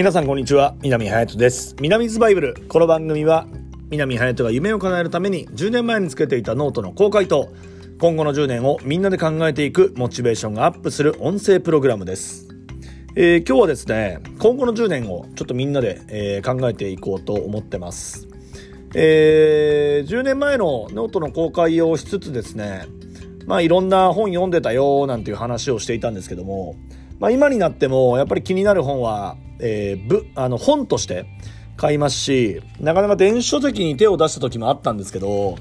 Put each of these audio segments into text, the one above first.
皆さんこんにちは南隼人です。南 's バイブル。この番組は南隼人が夢を叶えるために10年前につけていたノートの公開と今後の10年をみんなで考えていくモチベーションがアップする音声プログラムです。えー、今日はですね今後の10年をちょっとみんなで、えー、考えていこうと思ってます。えー、10年前のノートの公開をしつつですねまあいろんな本読んでたよなんていう話をしていたんですけどもまあ今になってもやっぱり気になる本はえー、ぶ、あの、本として買いますし、なかなか電子書籍に手を出した時もあったんですけど、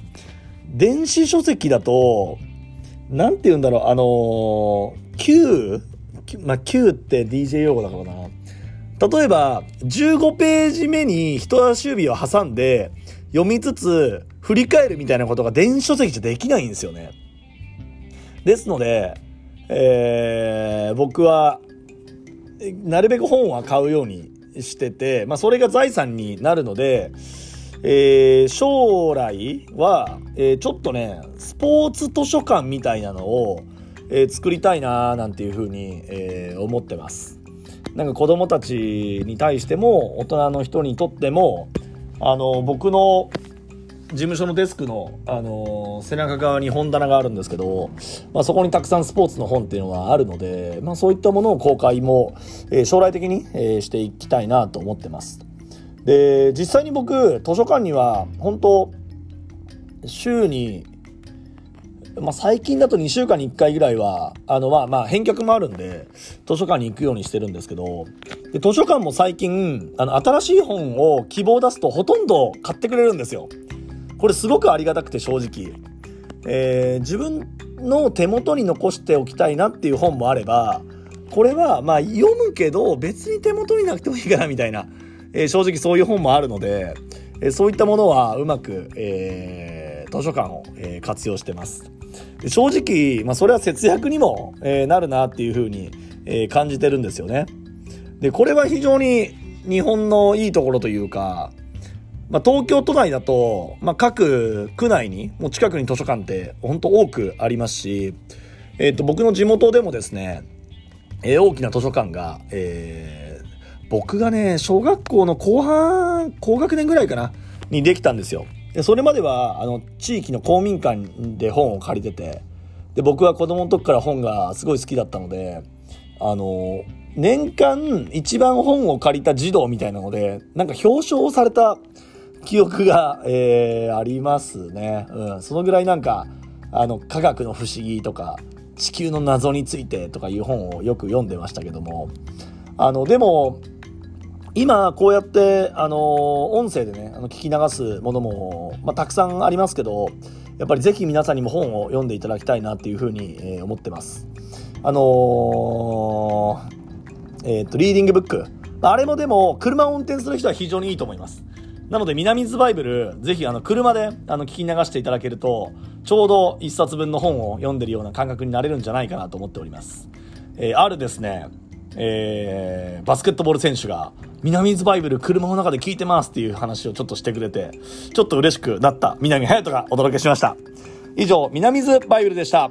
電子書籍だと、なんて言うんだろう、あのー、Q? まあ、Q って DJ 用語だからな。例えば、15ページ目に人差し指を挟んで、読みつつ、振り返るみたいなことが電子書籍じゃできないんですよね。ですので、えー、僕はなるべく本は買うようにしてて、まあ、それが財産になるので、えー、将来は、えー、ちょっとね、スポーツ図書館みたいなのを、えー、作りたいななんていうふうに、えー、思ってます。なんか子供たちに対しても、大人の人にとっても、あの、僕の事務所のデスクの、あのー、背中側に本棚があるんですけど、まあ、そこにたくさんスポーツの本っていうのがあるので、まあ、そういったものを公開も、えー、将来的に、えー、していきたいなと思ってます。で、実際に僕、図書館には、本当週に、まあ、最近だと2週間に1回ぐらいは、あの、まあまあ、返却もあるんで、図書館に行くようにしてるんですけど、で図書館も最近、あの、新しい本を希望出すとほとんど買ってくれるんですよ。これすごくありがたくて正直。えー、自分の手元に残しておきたいなっていう本もあれば、これはまあ読むけど別に手元になくてもいいかなみたいな、えー、正直そういう本もあるので、えー、そういったものはうまく、えー、図書館を、え、活用してます。正直、まあそれは節約にも、え、なるなっていうふうに、え、感じてるんですよね。で、これは非常に日本のいいところというか、まあ、東京都内だと、まあ、各区内に、もう近くに図書館って本当多くありますし、えっ、ー、と、僕の地元でもですね、えー、大きな図書館が、えー、僕がね、小学校の後半、高学年ぐらいかな、にできたんですよ。で、それまでは、あの、地域の公民館で本を借りてて、で、僕は子供の時から本がすごい好きだったので、あの、年間一番本を借りた児童みたいなので、なんか表彰された記憶が、えー、ありますね。うん。そのぐらいなんか、あの、科学の不思議とか、地球の謎についてとかいう本をよく読んでましたけども、あの、でも、今、こうやって、あの、音声でね、あの、聞き流すものも、まあ、たくさんありますけど、やっぱりぜひ皆さんにも本を読んでいただきたいなっていうふうに、えー、思ってます。あのー、えっ、と、リーディングブック。あれもでも、車を運転する人は非常にいいと思います。なので、南ズバイブル、ぜひ、あの、車で、あの、聞き流していただけると、ちょうど一冊分の本を読んでるような感覚になれるんじゃないかなと思っております。えー、あるですね、えー、バスケットボール選手が、南ズバイブル車の中で聞いてますっていう話をちょっとしてくれて、ちょっと嬉しくなった南隼人がお届けしました。以上、南ズバイブルでした。